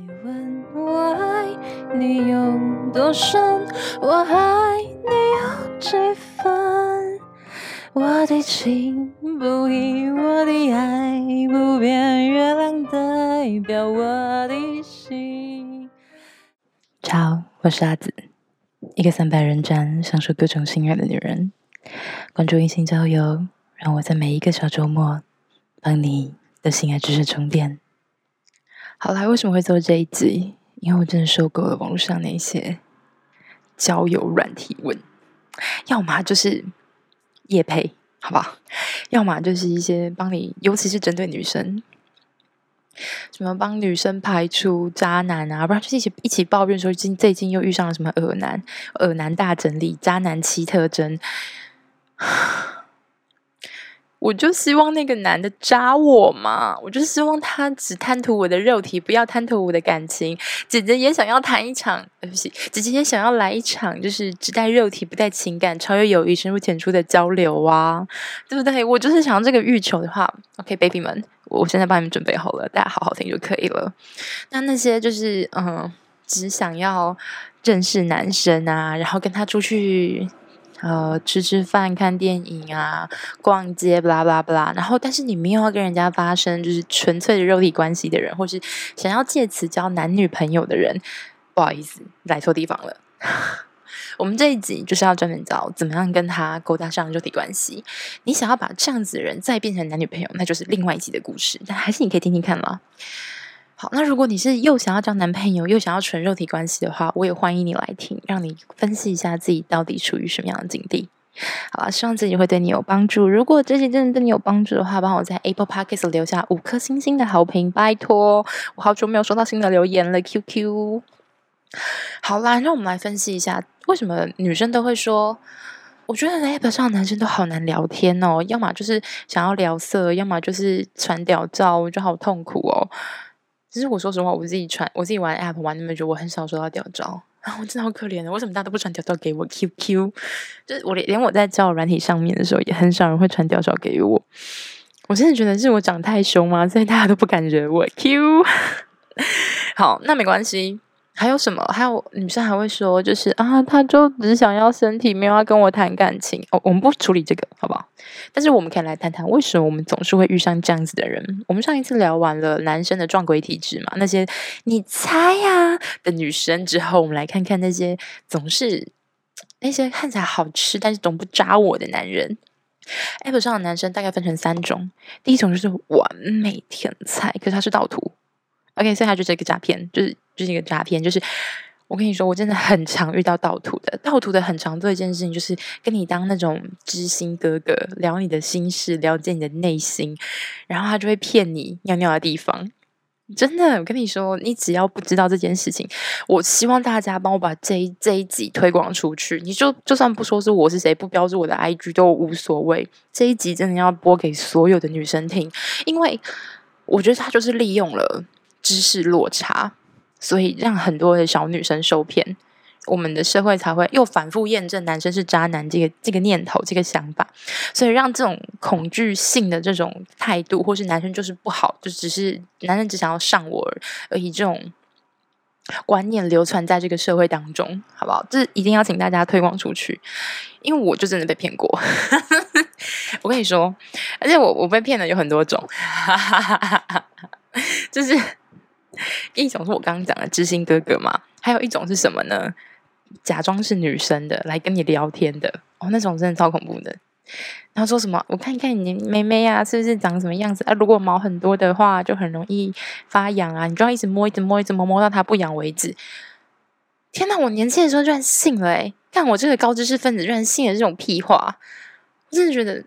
你问我爱你有多深，我爱你有几分？我的情不移，我的爱不变，月亮代表我的心。好，我是阿梓，一个三百人斩、享受各种性爱的女人。关注一心交友，让我在每一个小周末帮你的心爱知识充电。好啦，为什么会做这一集？因为我真的受够了网络上那些交友软体问，要么就是夜配，好不好？要么就是一些帮你，尤其是针对女生，什么帮女生排除渣男啊，不然就是一起一起抱怨说，最近最近又遇上了什么恶男，恶男大整理，渣男七特征。我就希望那个男的渣我嘛，我就希望他只贪图我的肉体，不要贪图我的感情。姐姐也想要谈一场，对不起，姐姐也想要来一场，就是只带肉体不带情感，超越友谊深入浅出的交流啊，对不对？我就是想要这个欲求的话，OK，baby 们，我现在帮你们准备好了，大家好好听就可以了。那那些就是嗯，只想要认识男生啊，然后跟他出去。呃，吃吃饭、看电影啊，逛街，巴拉巴拉巴拉。然后，但是你没有要跟人家发生就是纯粹的肉体关系的人，或是想要借此交男女朋友的人，不好意思，来错地方了。我们这一集就是要专门教怎么样跟他勾搭上肉体关系。你想要把这样子的人再变成男女朋友，那就是另外一集的故事。但还是你可以听听看啦。好，那如果你是又想要交男朋友，又想要纯肉体关系的话，我也欢迎你来听，让你分析一下自己到底处于什么样的境地。好了，希望自己会对你有帮助。如果这些真的对你有帮助的话，帮我在 Apple Podcast 留下五颗星星的好评，拜托。我好久没有收到新的留言了，QQ。好啦，那我们来分析一下，为什么女生都会说，我觉得 App 上男生都好难聊天哦，要么就是想要聊色，要么就是传屌照，我觉得好痛苦哦。其实我说实话，我自己传，我自己玩 app 玩那么久，我很少收到屌照啊，我真的好可怜的。为什么大家都不传屌照给我？QQ，就是我连连我在交友软体上面的时候，也很少人会传屌照给我。我真的觉得是我长太凶吗？所以大家都不敢惹我。Q，好，那没关系。还有什么？还有女生还会说，就是啊，他就只想要身体，没有要跟我谈感情。哦，我们不处理这个，好不好？但是我们可以来谈谈，为什么我们总是会遇上这样子的人？我们上一次聊完了男生的撞鬼体质嘛，那些你猜呀的女生之后，我们来看看那些总是那些看起来好吃，但是总不渣我的男人。App 上的男生大概分成三种，第一种就是完美天才，可是他是盗图。OK，所以他就是一个诈骗，就是。就是一个诈骗，就是我跟你说，我真的很常遇到盗图的，盗图的很常做一件事情，就是跟你当那种知心哥哥，聊你的心事，了解你的内心，然后他就会骗你尿尿的地方。真的，我跟你说，你只要不知道这件事情，我希望大家帮我把这一这一集推广出去。你就就算不说是我是谁，不标注我的 IG 都无所谓。这一集真的要播给所有的女生听，因为我觉得他就是利用了知识落差。所以让很多的小女生受骗，我们的社会才会又反复验证男生是渣男这个这个念头、这个想法。所以让这种恐惧性的这种态度，或是男生就是不好，就只是男生只想要上我而已，这种观念流传在这个社会当中，好不好？这一定要请大家推广出去，因为我就真的被骗过。我跟你说，而且我我被骗的有很多种，就是。一种是我刚刚讲的知心哥哥嘛，还有一种是什么呢？假装是女生的来跟你聊天的哦，那种真的超恐怖的。然后说什么？我看一看你妹妹啊，是不是长什么样子啊？如果毛很多的话，就很容易发痒啊。你就要一直摸，一直摸，一直摸，摸到它不痒为止。天哪！我年轻的时候居然信了诶，看我这个高知识分子居然信了这种屁话，我真的觉得，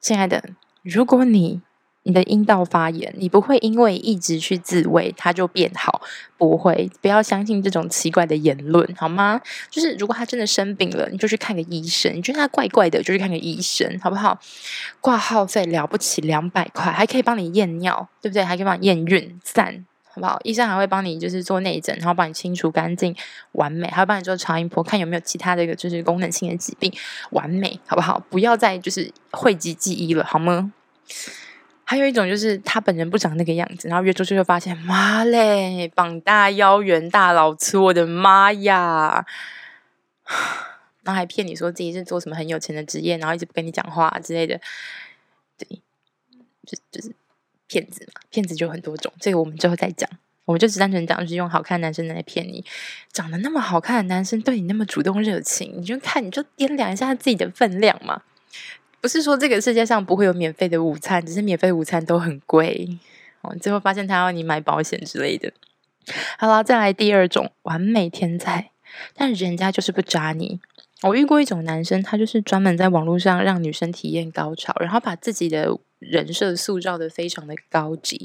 亲爱的，如果你。你的阴道发炎，你不会因为一直去自慰它就变好，不会，不要相信这种奇怪的言论，好吗？就是如果他真的生病了，你就去看个医生。你觉得他怪怪的，就去看个医生，好不好？挂号费了不起两百块，还可以帮你验尿，对不对？还可以帮你验孕，赞，好不好？医生还会帮你就是做内诊，然后帮你清除干净，完美，还会帮你做超音波，看有没有其他的一个就是功能性的疾病，完美，好不好？不要再就是讳疾忌医了，好吗？还有一种就是他本人不长那个样子，然后约出去就发现，妈嘞，膀大腰圆大老粗，我的妈呀！然后还骗你说自己是做什么很有钱的职业，然后一直不跟你讲话之类的，对，就就是骗子嘛，骗子就很多种，这个我们之后再讲。我们就只单纯讲，就是用好看的男生来骗你，长得那么好看的男生对你那么主动热情，你就看你就掂量一下自己的分量嘛。不是说这个世界上不会有免费的午餐，只是免费午餐都很贵哦。最后发现他要你买保险之类的。好了，再来第二种完美天才，但人家就是不渣你。我遇过一种男生，他就是专门在网络上让女生体验高潮，然后把自己的人设塑造的非常的高级。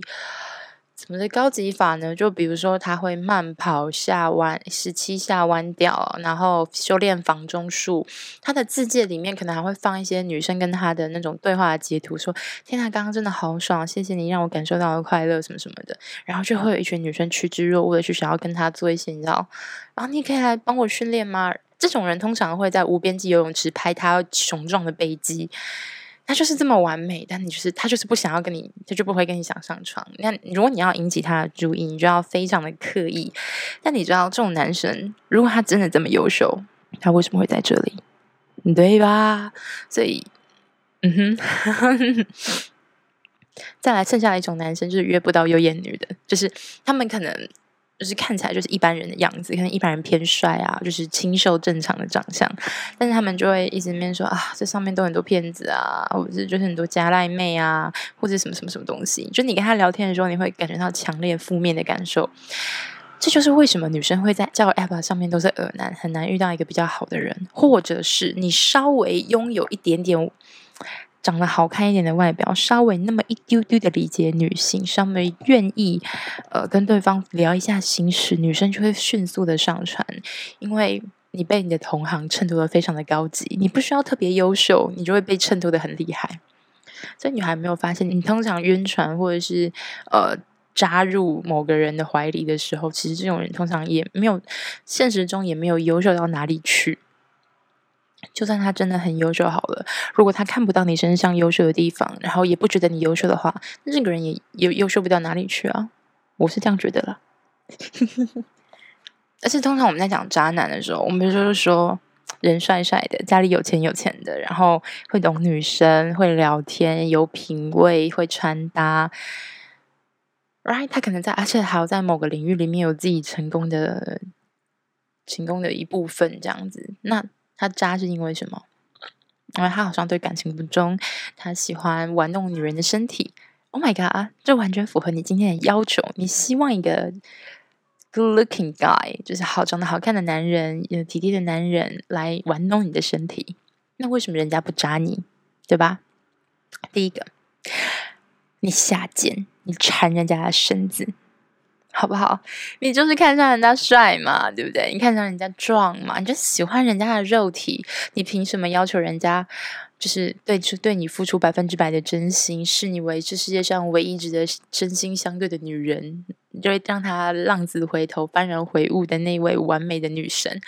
怎么的高级法呢？就比如说他会慢跑下弯十七下弯掉，然后修炼房中术。他的字界里面可能还会放一些女生跟他的那种对话的截图，说：“天呐，刚刚真的好爽，谢谢你让我感受到了快乐，什么什么的。”然后就会有一群女生趋之若鹜的去想要跟他做一些，你知道？然后你可以来帮我训练吗？这种人通常会在无边际游泳池拍他雄壮的背肌。他就是这么完美，但你就是他就是不想要跟你，他就不会跟你想上床。那如果你要引起他的注意，你就要非常的刻意。但你知道，这种男生如果他真的这么优秀，他为什么会在这里？对吧？所以，嗯哼，再来剩下的一种男生就是约不到有眼女的，就是他们可能。就是看起来就是一般人的样子，可能一般人偏帅啊，就是清秀正常的长相，但是他们就会一直面说啊，这上面都很多骗子啊，或者是就是很多加赖妹啊，或者什么什么什么东西。就你跟他聊天的时候，你会感觉到强烈负面的感受。这就是为什么女生会在交友 App 上面都是恶男，很难遇到一个比较好的人，或者是你稍微拥有一点点。长得好看一点的外表，稍微那么一丢丢的理解女性，稍微愿意呃跟对方聊一下心事，女生就会迅速的上船，因为你被你的同行衬托的非常的高级，你不需要特别优秀，你就会被衬托的很厉害。这女孩没有发现，你通常晕船或者是呃扎入某个人的怀里的时候，其实这种人通常也没有现实中也没有优秀到哪里去。就算他真的很优秀好了，如果他看不到你身上优秀的地方，然后也不觉得你优秀的话，那这个人也也优秀不到哪里去啊！我是这样觉得啦。而且通常我们在讲渣男的时候，我们就是说人帅帅的，家里有钱有钱的，然后会懂女生，会聊天，有品味，会穿搭，right？他可能在，而且还有在某个领域里面有自己成功的成功的一部分，这样子，那。他渣是因为什么？因为他好像对感情不忠，他喜欢玩弄女人的身体。Oh my god，这完全符合你今天的要求。你希望一个 good-looking guy，就是好长得好看的男人，有体贴的男人来玩弄你的身体。那为什么人家不渣你？对吧？第一个，你下贱，你馋人家的身子。好不好？你就是看上人家帅嘛，对不对？你看上人家壮嘛，你就喜欢人家的肉体。你凭什么要求人家就是对就对你付出百分之百的真心，视你为这世界上唯一值得真心相对的女人，你就会让他浪子回头、幡然悔悟的那位完美的女神？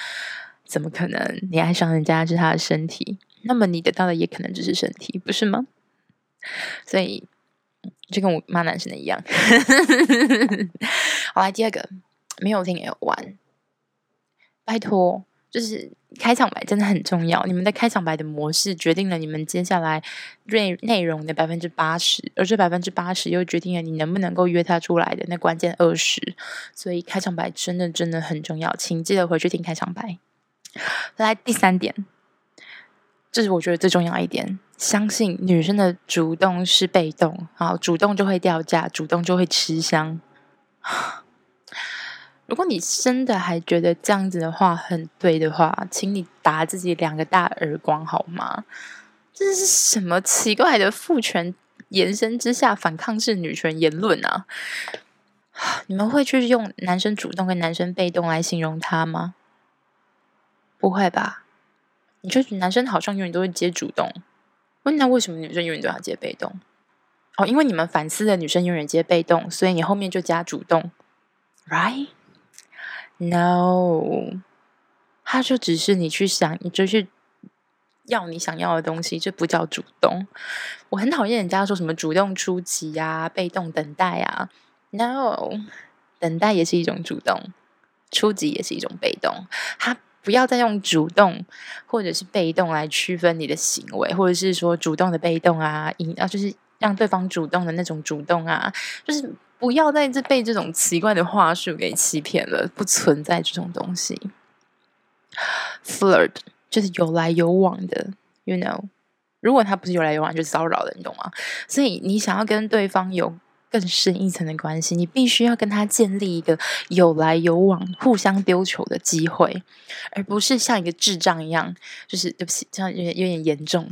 怎么可能？你爱上人家是他的身体，那么你得到的也可能只是身体，不是吗？所以。就跟我骂男生的一样。好，来第二个，没有听也有玩。拜托，就是开场白真的很重要。你们的开场白的模式决定了你们接下来内内容的百分之八十，而这百分之八十又决定了你能不能够约他出来的那关键二十。所以开场白真的真的很重要，请记得回去听开场白。来第三点，这是我觉得最重要一点。相信女生的主动是被动，好，主动就会掉价，主动就会吃香。如果你真的还觉得这样子的话很对的话，请你打自己两个大耳光好吗？这是什么奇怪的父权延伸之下反抗式女权言论啊？你们会去用男生主动跟男生被动来形容他吗？不会吧？你觉得男生好像永远都会接主动？问那为什么女生永远都要接被动？哦，因为你们反思的女生永远接被动，所以你后面就加主动，right？No，他就只是你去想，你就去要你想要的东西，这不叫主动。我很讨厌人家说什么主动出击啊，被动等待啊。No，等待也是一种主动，出击也是一种被动。他不要再用主动或者是被动来区分你的行为，或者是说主动的被动啊，引啊就是让对方主动的那种主动啊，就是不要再被这种奇怪的话术给欺骗了，不存在这种东西。Flirt 就是有来有往的，you know。如果他不是有来有往，就是骚扰的，你懂吗？所以你想要跟对方有更深一层的关系，你必须要跟他建立一个有来有往、互相丢球的机会，而不是像一个智障一样，就是对不起，这样有点有点严重，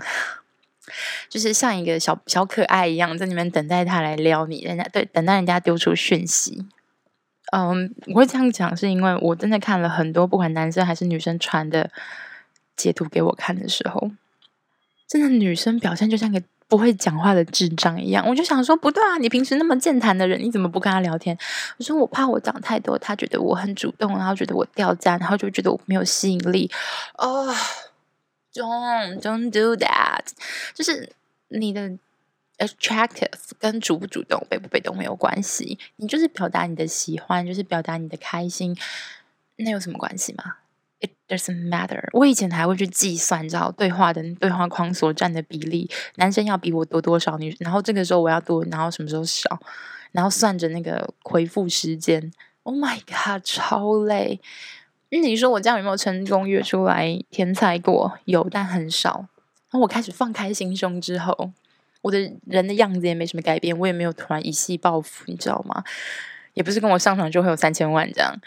就是像一个小小可爱一样，在那边等待他来撩你，人家对等待人家丢出讯息。嗯，我会这样讲，是因为我真的看了很多，不管男生还是女生传的截图给我看的时候，真的女生表现就像个不会讲话的智障一样。我就想说，不对啊，你平时那么健谈的人，你怎么不跟他聊天？我说我怕我讲太多，他觉得我很主动，然后觉得我掉价，然后就觉得我没有吸引力。哦 don't don't do that，就是你的。attractive 跟主不主动、被不被动没有关系，你就是表达你的喜欢，就是表达你的开心，那有什么关系吗？It doesn't matter。我以前还会去计算，你知道对话的对话框所占的比例，男生要比我多多少，女，然后这个时候我要多，然后什么时候少，然后算着那个回复时间。Oh my god，超累。那，你说我这样有没有成功约出来天才过？有，但很少。然后我开始放开心胸之后。我的人的样子也没什么改变，我也没有突然一夕暴富，你知道吗？也不是跟我上床就会有三千万这样。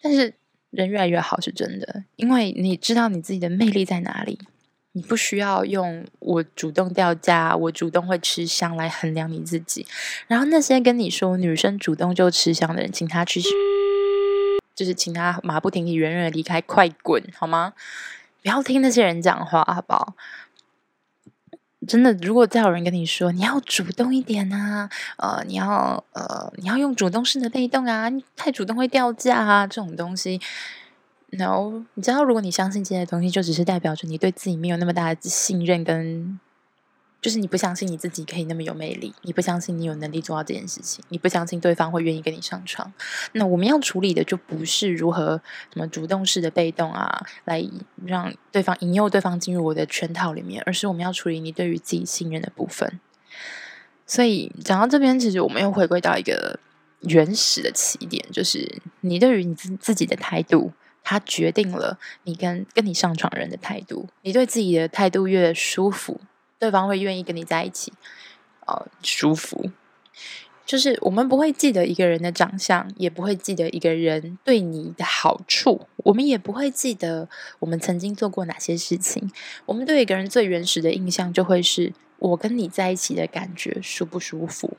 但是人越来越好是真的，因为你知道你自己的魅力在哪里，你不需要用我主动掉价，我主动会吃香来衡量你自己。然后那些跟你说女生主动就吃香的人，请他去，就是请他马不停蹄、远远的离开，快滚好吗？不要听那些人讲话，好不好？真的，如果再有人跟你说你要主动一点啊，呃，你要呃，你要用主动式的被动啊，太主动会掉价啊，这种东西，no，你知道，如果你相信这些东西，就只是代表着你对自己没有那么大的信任跟。就是你不相信你自己可以那么有魅力，你不相信你有能力做到这件事情，你不相信对方会愿意跟你上床。那我们要处理的就不是如何什么主动式的被动啊，来让对方引诱对方进入我的圈套里面，而是我们要处理你对于自己信任的部分。所以讲到这边，其实我们又回归到一个原始的起点，就是你对于你自自己的态度，它决定了你跟跟你上床人的态度。你对自己的态度越舒服。对方会愿意跟你在一起，呃，舒服。就是我们不会记得一个人的长相，也不会记得一个人对你的好处，我们也不会记得我们曾经做过哪些事情。我们对一个人最原始的印象，就会是我跟你在一起的感觉舒不舒服。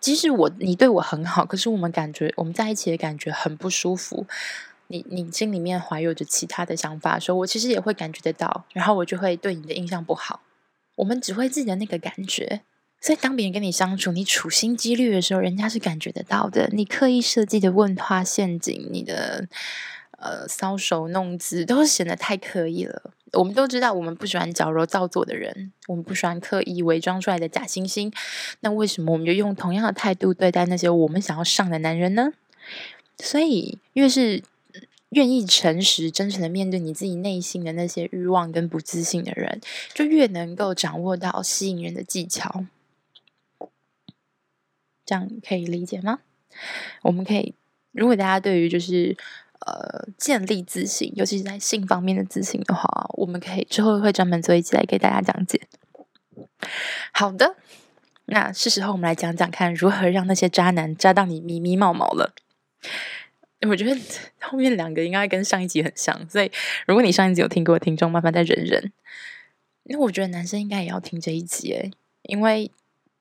即使我你对我很好，可是我们感觉我们在一起的感觉很不舒服。你你心里面怀有着其他的想法，说我其实也会感觉得到，然后我就会对你的印象不好。我们只会记得那个感觉，所以当别人跟你相处，你处心积虑的时候，人家是感觉得到的。你刻意设计的问话陷阱，你的呃搔首弄姿，都显得太刻意了。我们都知道，我们不喜欢矫揉造作的人，我们不喜欢刻意伪装出来的假惺惺。那为什么我们就用同样的态度对待那些我们想要上的男人呢？所以越是愿意诚实、真诚的面对你自己内心的那些欲望跟不自信的人，就越能够掌握到吸引人的技巧。这样可以理解吗？我们可以，如果大家对于就是呃建立自信，尤其是在性方面的自信的话，我们可以之后会专门做一集来给大家讲解。好的，那是时候我们来讲讲看，如何让那些渣男渣到你迷迷茫茫了。我觉得 后面两个应该跟上一集很像，所以如果你上一集有听过听众，麻烦再忍忍。因为我觉得男生应该也要听这一集诶，因为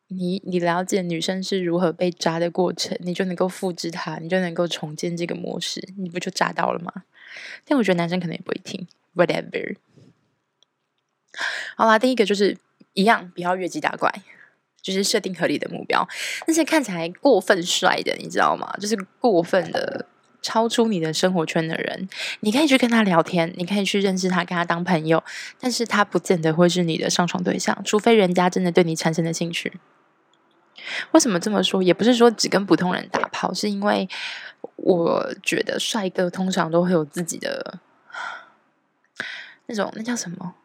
你你了解女生是如何被扎的过程，你就能够复制它，你就能够重建这个模式，你不就扎到了吗？但我觉得男生可能也不会听，whatever。好啦，第一个就是一样，不要越级打怪。就是设定合理的目标，那些看起来过分帅的，你知道吗？就是过分的超出你的生活圈的人，你可以去跟他聊天，你可以去认识他，跟他当朋友，但是他不见得会是你的上床对象，除非人家真的对你产生了兴趣。为什么这么说？也不是说只跟普通人打炮，是因为我觉得帅哥通常都会有自己的 那种，那叫什么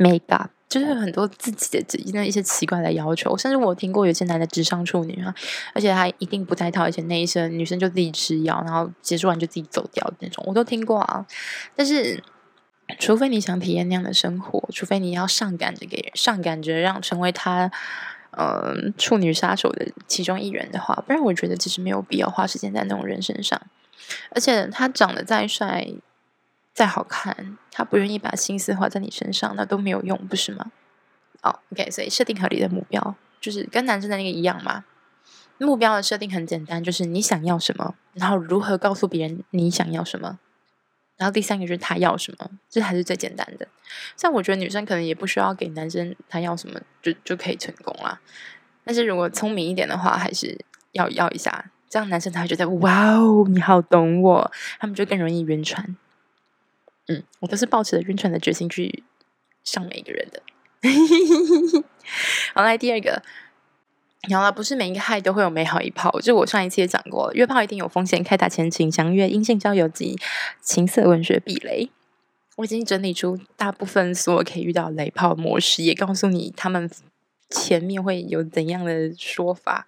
？makeup。就是很多自己的自己的一些奇怪的要求，甚至我听过有些男的直上处女啊，而且他一定不带套，而且那一身女生就自己吃药，然后结束完就自己走掉的那种，我都听过啊。但是，除非你想体验那样的生活，除非你要上赶着给人上赶着让成为他嗯、呃、处女杀手的其中一员的话，不然我觉得其实没有必要花时间在那种人身上。而且他长得再帅。再好看，他不愿意把心思花在你身上，那都没有用，不是吗？哦、，OK，所以设定合理的目标，就是跟男生的那个一样嘛。目标的设定很简单，就是你想要什么，然后如何告诉别人你想要什么，然后第三个就是他要什么，这还是最简单的。像我觉得女生可能也不需要给男生他要什么就就可以成功啦。但是如果聪明一点的话，还是要要一下，这样男生才会觉得哇哦，你好懂我，他们就更容易晕船。嗯，我都是抱持着晕船的决心去上每一个人的。好，来第二个，好了，不是每一个嗨都会有美好一炮。就我上一次也讲过了，约炮一定有风险，开打前请详阅阴性交友及情色文学避雷。我已经整理出大部分所有可以遇到雷炮模式，也告诉你他们前面会有怎样的说法。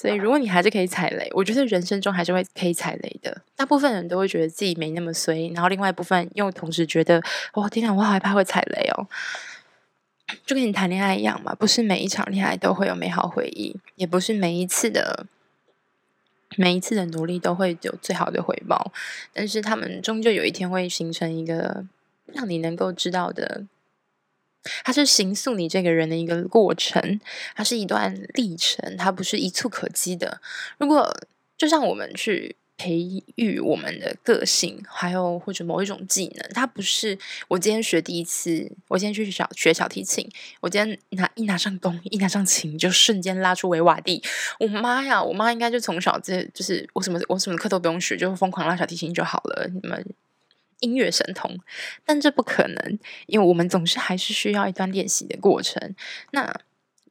所以，如果你还是可以踩雷，我觉得人生中还是会可以踩雷的。大部分人都会觉得自己没那么衰，然后另外一部分又同时觉得，哇，天哪，我好害怕会踩雷哦。就跟你谈恋爱一样嘛，不是每一场恋爱都会有美好回忆，也不是每一次的每一次的努力都会有最好的回报。但是，他们终究有一天会形成一个让你能够知道的。它是形塑你这个人的一个过程，它是一段历程，它不是一蹴可及的。如果就像我们去培育我们的个性，还有或者某一种技能，它不是我今天学第一次，我今天去小学小提琴，我今天拿一拿上弓，一拿上琴，就瞬间拉出维瓦蒂。我妈呀，我妈应该就从小这就是我什么我什么课都不用学，就疯狂拉小提琴就好了。你们。音乐神童，但这不可能，因为我们总是还是需要一段练习的过程。那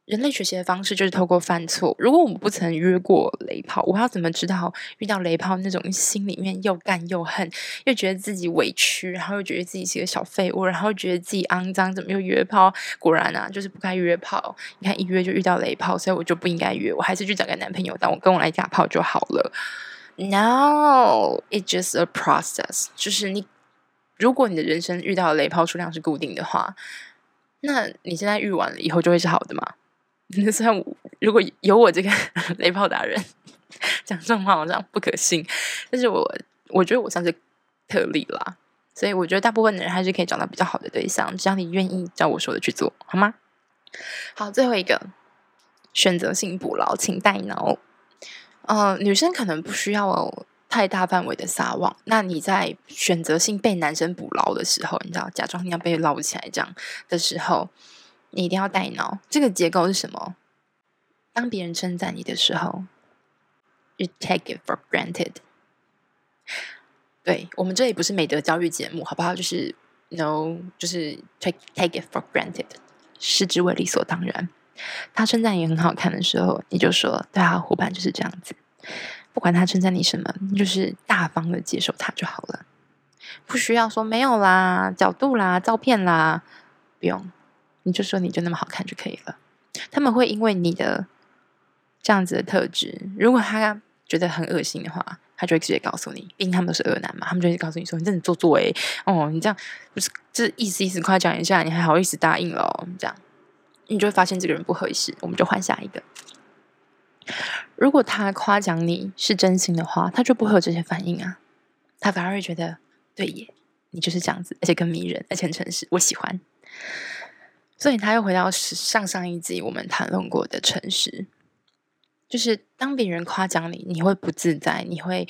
人类学习的方式就是透过犯错。如果我们不曾约过雷炮，我要怎么知道遇到雷炮那种心里面又干又恨，又觉得自己委屈，然后又觉得自己是个小废物，然后觉得自己肮脏，怎么又约炮？果然啊，就是不该约炮。你看一约就遇到雷炮，所以我就不应该约，我还是去找个男朋友，当我跟我来打炮就好了。No, it's just a process，就是你。如果你的人生遇到雷炮数量是固定的话，那你现在遇完了以后就会是好的吗？那 虽然如果有我这个 雷炮达人 讲这种话，好像不可信，但是我我觉得我算是特例啦，所以我觉得大部分的人还是可以找到比较好的对象，只要你愿意照我说的去做，好吗？好，最后一个选择性捕捞，请带脑。呃，女生可能不需要哦。太大范围的撒网，那你在选择性被男生捕捞的时候，你知道，假装你要被捞起来这样的时候，你一定要带脑。这个结构是什么？当别人称赞你的时候，you take it for granted。对，我们这里不是美德教育节目，好不好？就是 no，就是 take take it for granted，视之为理所当然。他称赞你很好看的时候，你就说，对啊，伙伴就是这样子。不管他称赞你什么，就是大方的接受他就好了，不需要说没有啦、角度啦、照片啦，不用，你就说你就那么好看就可以了。他们会因为你的这样子的特质，如果他觉得很恶心的话，他就会直接告诉你，毕竟他们都是恶男嘛，他们就会告诉你说，你真的做作诶，哦，你这样不是就是意思意思夸奖一下，你还好意思答应了，这样你就会发现这个人不合适，我们就换下一个。如果他夸奖你是真心的话，他就不会有这些反应啊，他反而会觉得对耶，你就是这样子，而且更迷人，而且很诚实，我喜欢。所以他又回到上上一集我们谈论过的诚实，就是当别人夸奖你，你会不自在，你会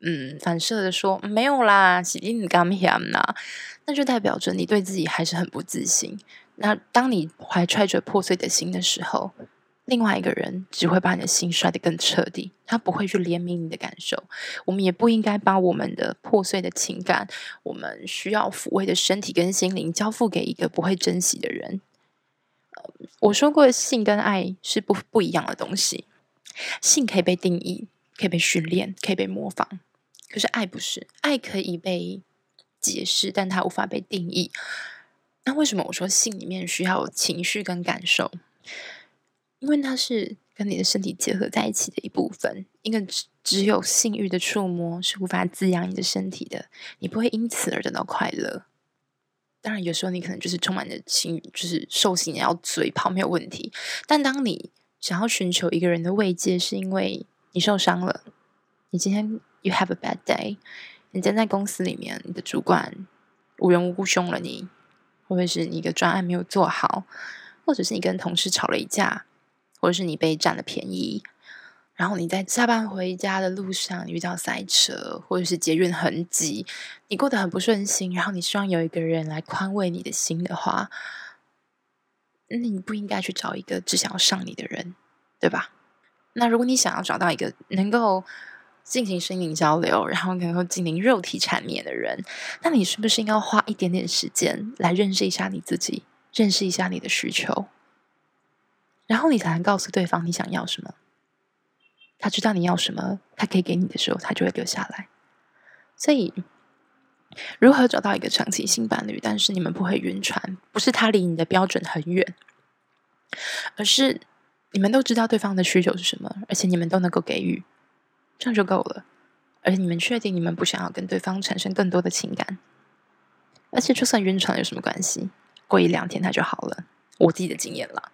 嗯反射的说没有啦，是你刚讲啦，那就代表着你对自己还是很不自信。那当你怀揣着破碎的心的时候。另外一个人只会把你的心摔得更彻底，他不会去怜悯你的感受。我们也不应该把我们的破碎的情感，我们需要抚慰的身体跟心灵，交付给一个不会珍惜的人。我说过，性跟爱是不不一样的东西。性可以被定义，可以被训练，可以被模仿，可是爱不是。爱可以被解释，但它无法被定义。那为什么我说性里面需要情绪跟感受？因为它是跟你的身体结合在一起的一部分。一个只只有性欲的触摸是无法滋养你的身体的，你不会因此而得到快乐。当然，有时候你可能就是充满着情欲，就是兽性要嘴炮没有问题。但当你想要寻求一个人的慰藉，是因为你受伤了，你今天 you have a bad day，你站在公司里面，你的主管无缘无故凶了你，或者是你一个专案没有做好，或者是你跟同事吵了一架。或者是你被占了便宜，然后你在下班回家的路上遇到塞车，或者是捷运很挤，你过得很不顺心，然后你希望有一个人来宽慰你的心的话，那你不应该去找一个只想要上你的人，对吧？那如果你想要找到一个能够进行心灵交流，然后能够进行肉体缠绵的人，那你是不是应该花一点点时间来认识一下你自己，认识一下你的需求？然后你才能告诉对方你想要什么。他知道你要什么，他可以给你的时候，他就会留下来。所以，如何找到一个长期性伴侣，但是你们不会晕船，不是他离你的标准很远，而是你们都知道对方的需求是什么，而且你们都能够给予，这样就够了。而且你们确定你们不想要跟对方产生更多的情感，而且就算晕船有什么关系？过一两天他就好了。我自己的经验了。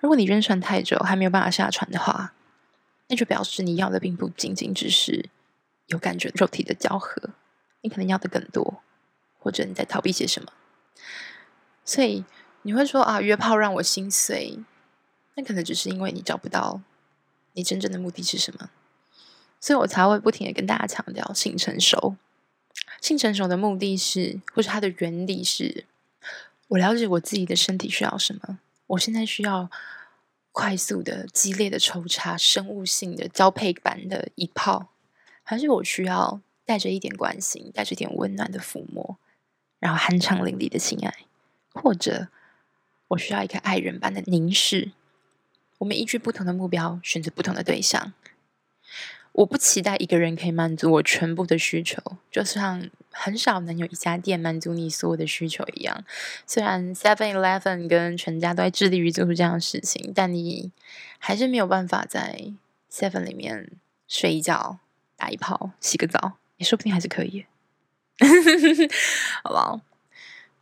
如果你晕船太久还没有办法下船的话，那就表示你要的并不仅仅只是有感觉肉体的交合，你可能要的更多，或者你在逃避些什么。所以你会说啊，约炮让我心碎，那可能只是因为你找不到你真正的目的是什么。所以我才会不停的跟大家强调性成熟。性成熟的目的是，或者它的原理是，我了解我自己的身体需要什么。我现在需要快速的、激烈的抽插、生物性的交配版的一炮，还是我需要带着一点关心、带着一点温暖的抚摸，然后酣畅淋漓的性爱，或者我需要一个爱人般的凝视？我们依据不同的目标选择不同的对象。我不期待一个人可以满足我全部的需求，就像很少能有一家店满足你所有的需求一样。虽然 Seven Eleven 跟全家都在致力于做出这样的事情，但你还是没有办法在 Seven 里面睡一觉、打一炮、洗个澡，也说不定还是可以。好不好？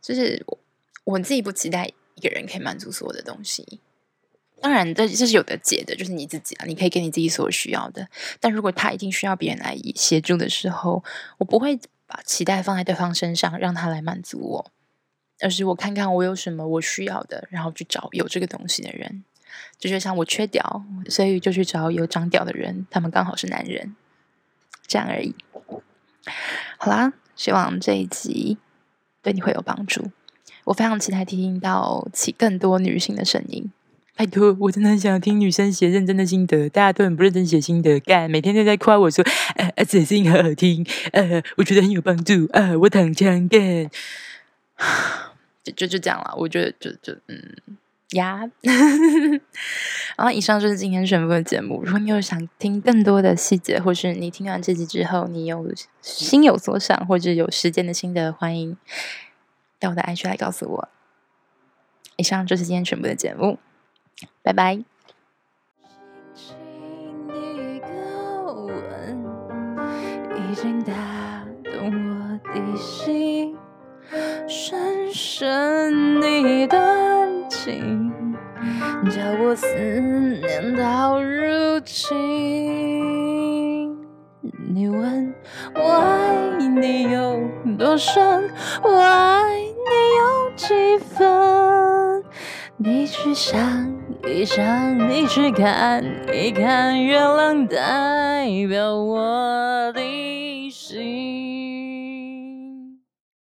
就是我，我自己不期待一个人可以满足所有的东西。当然，这这是有的解的，就是你自己啊，你可以给你自己所需要的。但如果他一定需要别人来协助的时候，我不会把期待放在对方身上，让他来满足我，而是我看看我有什么我需要的，然后去找有这个东西的人。就，就像我缺屌，所以就去找有长屌的人，他们刚好是男人，这样而已。好啦，希望这一集对你会有帮助。我非常期待听到起更多女性的声音。拜托，我真的很想听女生写认真的心得，大家都很不认真写心得，干每天都在夸我说，呃，呃，这声音好好听，呃，我觉得很有帮助，呃，我躺枪干，就就就这样了，我觉得就就嗯呀，然后以上就是今天全部的节目。如果你有想听更多的细节，或是你听完这集之后你有心有所想，或者有实践的心得，欢迎到我的 IG 来告诉我。以上就是今天全部的节目。拜拜。轻轻的一个吻，已经打动我的心，深深的一段情，叫我思念到如今。你问我爱你有多深，我爱你有几分？你去想闭上你去看一看月亮，代表我的心。